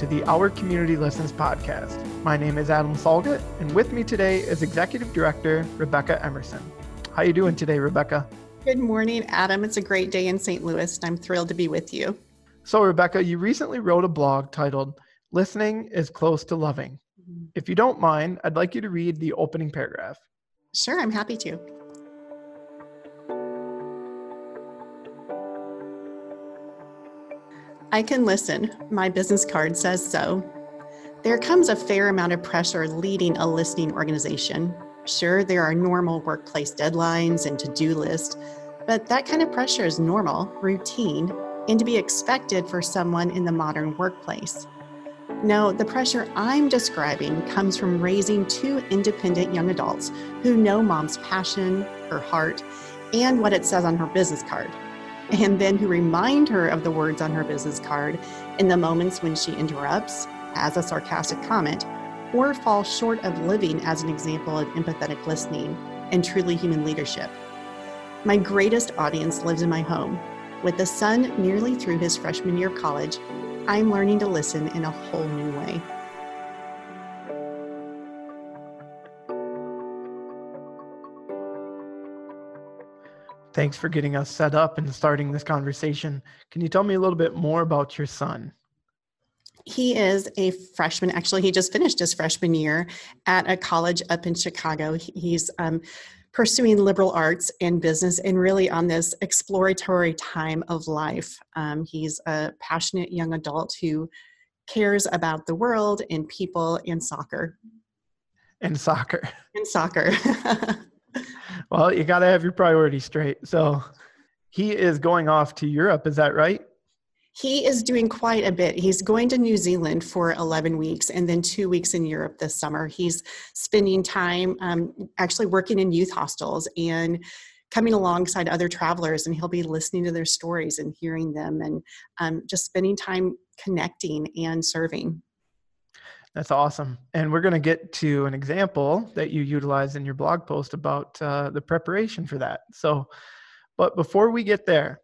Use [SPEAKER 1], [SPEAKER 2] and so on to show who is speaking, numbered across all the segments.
[SPEAKER 1] to the Our Community Listens podcast. My name is Adam Salget, and with me today is Executive Director Rebecca Emerson. How you doing today, Rebecca?
[SPEAKER 2] Good morning, Adam. It's a great day in St. Louis, and I'm thrilled to be with you.
[SPEAKER 1] So, Rebecca, you recently wrote a blog titled Listening is Close to Loving. Mm-hmm. If you don't mind, I'd like you to read the opening paragraph.
[SPEAKER 2] Sure, I'm happy to. I can listen. My business card says so. There comes a fair amount of pressure leading a listening organization. Sure, there are normal workplace deadlines and to do lists, but that kind of pressure is normal, routine, and to be expected for someone in the modern workplace. No, the pressure I'm describing comes from raising two independent young adults who know mom's passion, her heart, and what it says on her business card and then who remind her of the words on her business card in the moments when she interrupts, has a sarcastic comment, or falls short of living as an example of empathetic listening and truly human leadership. My greatest audience lives in my home. With a son nearly through his freshman year of college, I'm learning to listen in a whole new way.
[SPEAKER 1] Thanks for getting us set up and starting this conversation. Can you tell me a little bit more about your son?
[SPEAKER 2] He is a freshman. Actually, he just finished his freshman year at a college up in Chicago. He's um, pursuing liberal arts and business and really on this exploratory time of life. Um, he's a passionate young adult who cares about the world and people and soccer.
[SPEAKER 1] And soccer.
[SPEAKER 2] And soccer.
[SPEAKER 1] well, you got to have your priorities straight. So he is going off to Europe. Is that right?
[SPEAKER 2] He is doing quite a bit. He's going to New Zealand for 11 weeks and then two weeks in Europe this summer. He's spending time um, actually working in youth hostels and coming alongside other travelers, and he'll be listening to their stories and hearing them and um, just spending time connecting and serving.
[SPEAKER 1] That's awesome. And we're going to get to an example that you utilize in your blog post about uh, the preparation for that. So, but before we get there,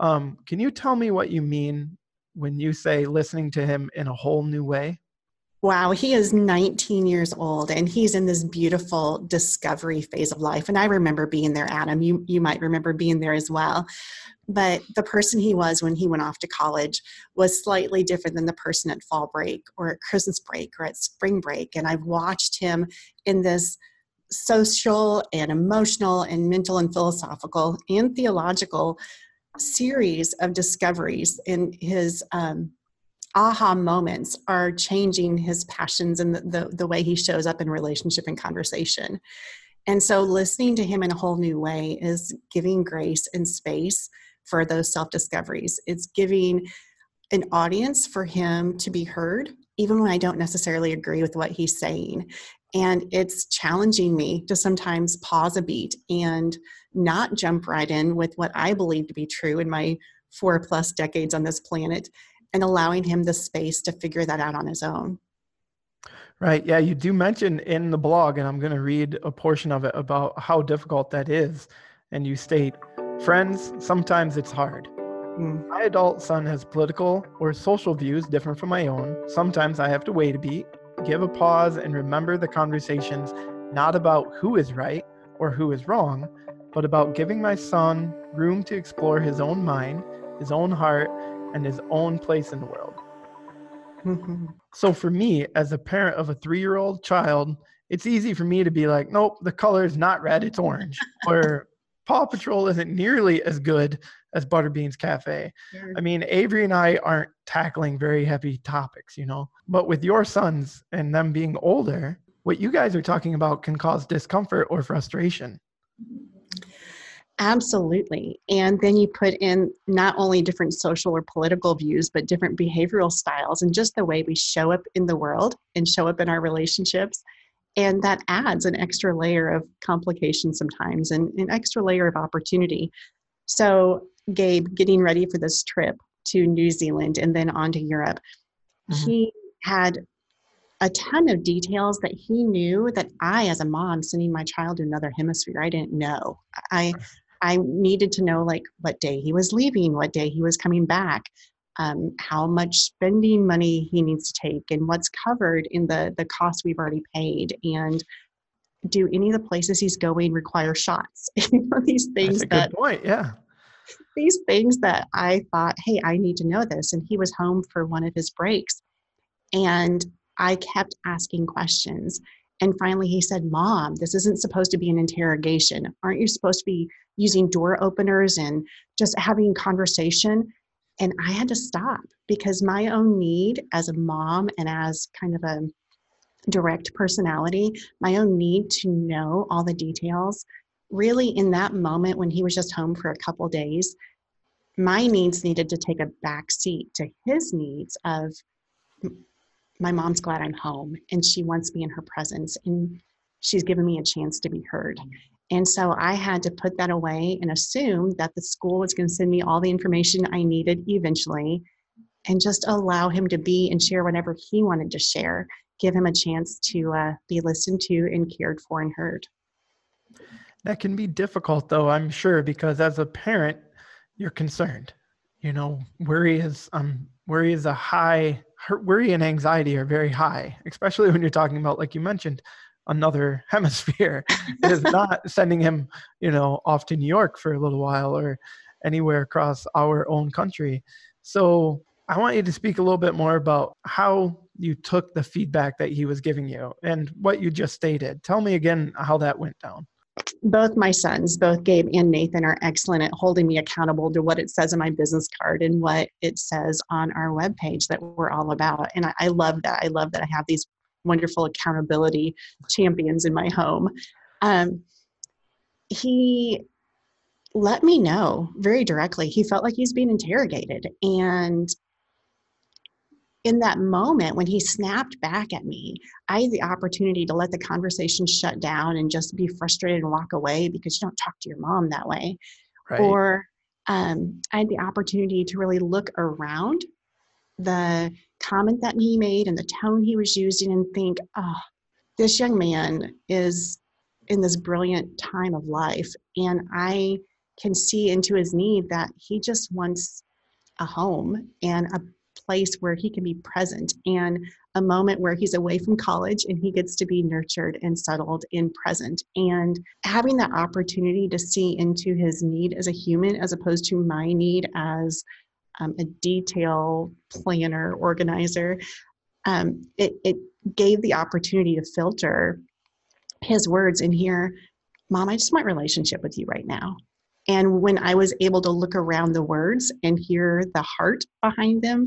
[SPEAKER 1] um, can you tell me what you mean when you say listening to him in a whole new way?
[SPEAKER 2] Wow, he is 19 years old and he's in this beautiful discovery phase of life. And I remember being there, Adam. You you might remember being there as well but the person he was when he went off to college was slightly different than the person at fall break or at Christmas break or at spring break. And I've watched him in this social and emotional and mental and philosophical and theological series of discoveries in his um, aha moments are changing his passions and the, the, the way he shows up in relationship and conversation. And so listening to him in a whole new way is giving grace and space for those self discoveries. It's giving an audience for him to be heard, even when I don't necessarily agree with what he's saying. And it's challenging me to sometimes pause a beat and not jump right in with what I believe to be true in my four plus decades on this planet and allowing him the space to figure that out on his own.
[SPEAKER 1] Right. Yeah. You do mention in the blog, and I'm going to read a portion of it about how difficult that is. And you state, Friends, sometimes it's hard. Mm. My adult son has political or social views different from my own. Sometimes I have to wait a beat, give a pause, and remember the conversations not about who is right or who is wrong, but about giving my son room to explore his own mind, his own heart, and his own place in the world. Mm-hmm. So, for me, as a parent of a three year old child, it's easy for me to be like, nope, the color is not red, it's orange. or Paw Patrol isn't nearly as good as Butterbean's Cafe. Sure. I mean, Avery and I aren't tackling very heavy topics, you know. But with your sons and them being older, what you guys are talking about can cause discomfort or frustration.
[SPEAKER 2] Absolutely. And then you put in not only different social or political views, but different behavioral styles and just the way we show up in the world and show up in our relationships and that adds an extra layer of complication sometimes and an extra layer of opportunity so gabe getting ready for this trip to new zealand and then on to europe mm-hmm. he had a ton of details that he knew that i as a mom sending my child to another hemisphere i didn't know i i needed to know like what day he was leaving what day he was coming back um, how much spending money he needs to take and what's covered in the the cost we've already paid. And do any of the places he's going require shots? You know these things
[SPEAKER 1] That's a
[SPEAKER 2] that
[SPEAKER 1] good point yeah.
[SPEAKER 2] these things that i thought hey i need to know this. And he was home for one of his breaks. And i kept asking questions. And finally he said mom this isn't supposed to be an interrogation. Aren't you supposed to be using door openers and just having conversation and I had to stop because my own need as a mom and as kind of a direct personality, my own need to know all the details, really in that moment when he was just home for a couple days, my needs needed to take a back seat to his needs of my mom's glad I'm home and she wants me in her presence and she's given me a chance to be heard. And so I had to put that away and assume that the school was going to send me all the information I needed eventually and just allow him to be and share whatever he wanted to share, give him a chance to uh, be listened to and cared for and heard.
[SPEAKER 1] That can be difficult, though, I'm sure, because as a parent, you're concerned. You know, worry is um, worry is a high. Worry and anxiety are very high, especially when you're talking about, like you mentioned, another hemisphere. it is not sending him, you know, off to New York for a little while or anywhere across our own country. So I want you to speak a little bit more about how you took the feedback that he was giving you and what you just stated. Tell me again how that went down.
[SPEAKER 2] Both my sons, both Gabe and Nathan, are excellent at holding me accountable to what it says in my business card and what it says on our webpage that we're all about. And I, I love that. I love that I have these wonderful accountability champions in my home. Um, he let me know very directly. He felt like he's being interrogated. And in that moment, when he snapped back at me, I had the opportunity to let the conversation shut down and just be frustrated and walk away because you don't talk to your mom that way. Right. Or um, I had the opportunity to really look around the comment that he made and the tone he was using and think, oh, this young man is in this brilliant time of life. And I can see into his need that he just wants a home and a place where he can be present and a moment where he's away from college and he gets to be nurtured and settled and present. And having that opportunity to see into his need as a human as opposed to my need as um, a detail planner, organizer, um, it, it gave the opportunity to filter his words and hear, Mom, I just want relationship with you right now. And when I was able to look around the words and hear the heart behind them,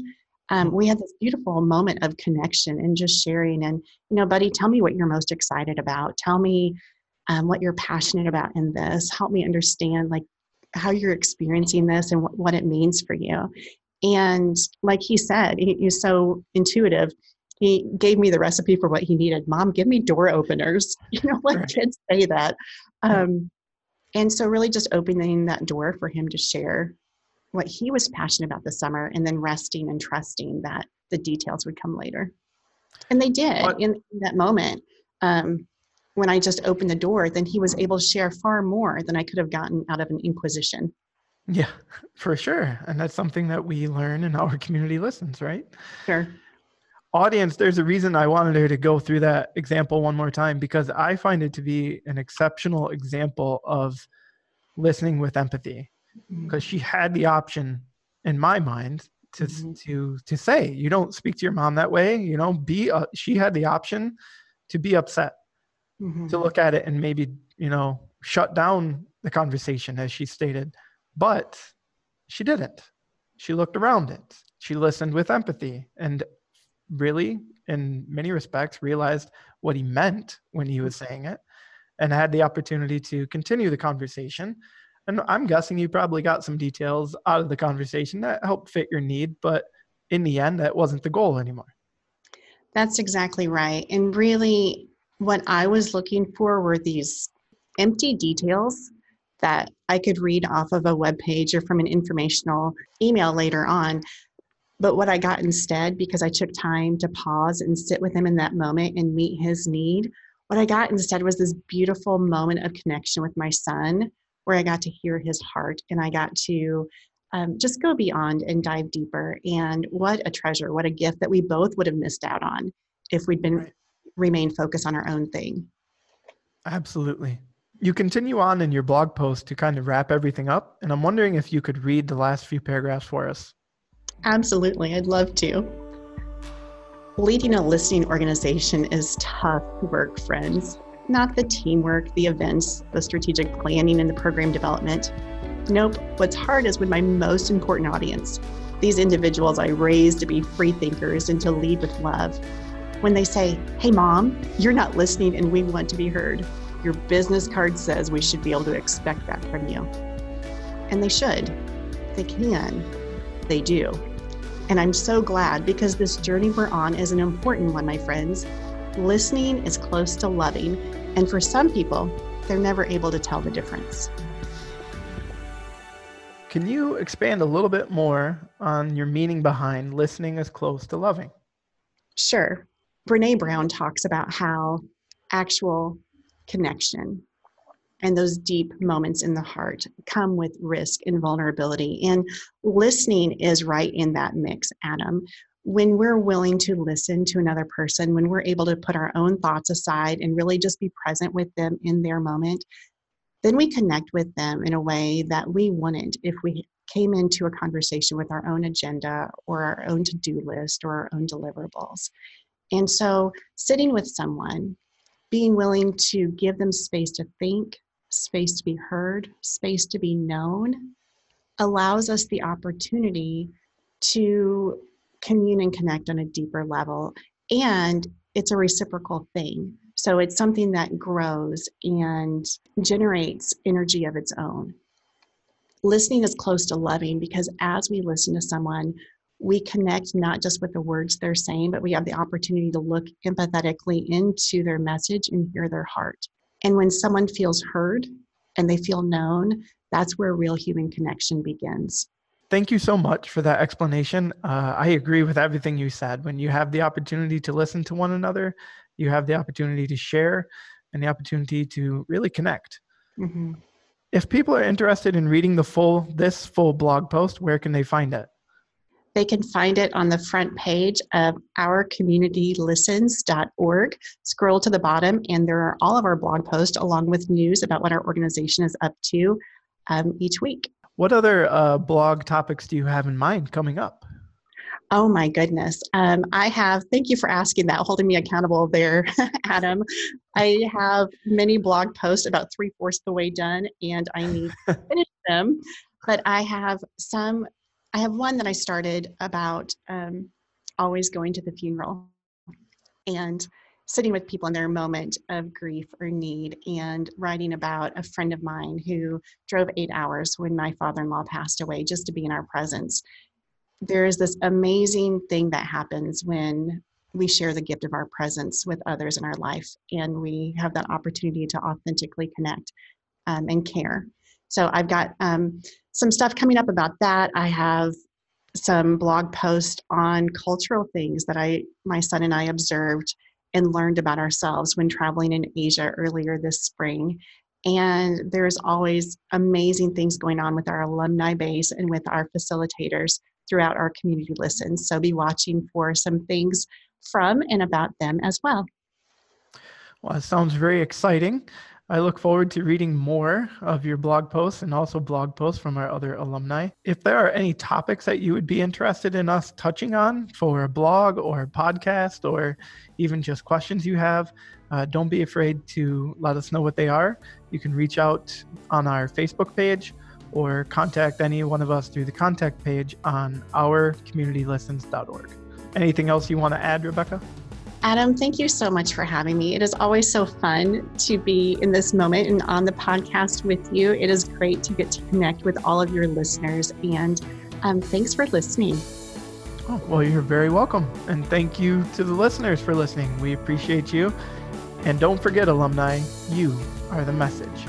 [SPEAKER 2] um, we had this beautiful moment of connection and just sharing. And, you know, buddy, tell me what you're most excited about. Tell me um, what you're passionate about in this. Help me understand, like, how you're experiencing this and what, what it means for you. And like he said, he, he's so intuitive. He gave me the recipe for what he needed. Mom, give me door openers. You know, like right. kids say that. Um, and so, really, just opening that door for him to share what he was passionate about this summer, and then resting and trusting that the details would come later. And they did in, in that moment. Um, when I just opened the door, then he was able to share far more than I could have gotten out of an inquisition.
[SPEAKER 1] Yeah, for sure. And that's something that we learn in our community listens, right?
[SPEAKER 2] Sure.
[SPEAKER 1] Audience, there's a reason I wanted her to go through that example one more time because I find it to be an exceptional example of listening with empathy because mm-hmm. she had the option in my mind to mm-hmm. to to say you don't speak to your mom that way you know be uh, she had the option to be upset mm-hmm. to look at it and maybe you know shut down the conversation as she stated. But she didn't. She looked around it. She listened with empathy and really in many respects realized what he meant when he was saying it and had the opportunity to continue the conversation. And i'm guessing you probably got some details out of the conversation that helped fit your need but in the end that wasn't the goal anymore.
[SPEAKER 2] That's exactly right. And really what I was looking for were these empty details that I could read off of a web page or from an informational email later on. But what I got instead, because I took time to pause and sit with him in that moment and meet his need, what I got instead was this beautiful moment of connection with my son where I got to hear his heart and I got to um, just go beyond and dive deeper. And what a treasure, what a gift that we both would have missed out on if we'd been remained focused on our own thing.
[SPEAKER 1] Absolutely. You continue on in your blog post to kind of wrap everything up, and I'm wondering if you could read the last few paragraphs for us.
[SPEAKER 2] Absolutely, I'd love to. Leading a listening organization is tough work, friends. Not the teamwork, the events, the strategic planning, and the program development. Nope, what's hard is with my most important audience, these individuals I raised to be free thinkers and to lead with love. When they say, Hey, mom, you're not listening and we want to be heard, your business card says we should be able to expect that from you. And they should. They can. They do. And I'm so glad because this journey we're on is an important one, my friends. Listening is close to loving, and for some people, they're never able to tell the difference.
[SPEAKER 1] Can you expand a little bit more on your meaning behind listening is close to loving?
[SPEAKER 2] Sure. Brene Brown talks about how actual connection and those deep moments in the heart come with risk and vulnerability. And listening is right in that mix, Adam. When we're willing to listen to another person, when we're able to put our own thoughts aside and really just be present with them in their moment, then we connect with them in a way that we wouldn't if we came into a conversation with our own agenda or our own to do list or our own deliverables. And so, sitting with someone being willing to give them space to think, space to be heard, space to be known, allows us the opportunity to commune and connect on a deeper level. And it's a reciprocal thing. So it's something that grows and generates energy of its own. Listening is close to loving because as we listen to someone, we connect not just with the words they're saying, but we have the opportunity to look empathetically into their message and hear their heart. And when someone feels heard and they feel known, that's where real human connection begins.
[SPEAKER 1] Thank you so much for that explanation. Uh, I agree with everything you said. When you have the opportunity to listen to one another, you have the opportunity to share and the opportunity to really connect. Mm-hmm. If people are interested in reading the full this full blog post, where can they find it?
[SPEAKER 2] They can find it on the front page of ourcommunitylistens.org. Scroll to the bottom, and there are all of our blog posts along with news about what our organization is up to um, each week.
[SPEAKER 1] What other uh, blog topics do you have in mind coming up?
[SPEAKER 2] Oh my goodness. Um, I have, thank you for asking that, holding me accountable there, Adam. I have many blog posts about three fourths of the way done, and I need to finish them. But I have some I have one that I started about um, always going to the funeral and sitting with people in their moment of grief or need and writing about a friend of mine who drove eight hours when my father-in-law passed away just to be in our presence. There is this amazing thing that happens when we share the gift of our presence with others in our life and we have that opportunity to authentically connect um, and care so I've got um, some stuff coming up about that. I have some blog posts on cultural things that I, my son and I observed and learned about ourselves when traveling in Asia earlier this spring. And there's always amazing things going on with our alumni base and with our facilitators throughout our community listens. So be watching for some things from and about them as well.
[SPEAKER 1] Well, it sounds very exciting. I look forward to reading more of your blog posts and also blog posts from our other alumni. If there are any topics that you would be interested in us touching on for a blog or a podcast or even just questions you have, uh, don't be afraid to let us know what they are. You can reach out on our Facebook page or contact any one of us through the contact page on ourcommunitylistens.org. Anything else you want to add, Rebecca?
[SPEAKER 2] Adam, thank you so much for having me. It is always so fun to be in this moment and on the podcast with you. It is great to get to connect with all of your listeners, and um, thanks for listening.
[SPEAKER 1] Oh, well, you're very welcome. And thank you to the listeners for listening. We appreciate you. And don't forget, alumni, you are the message.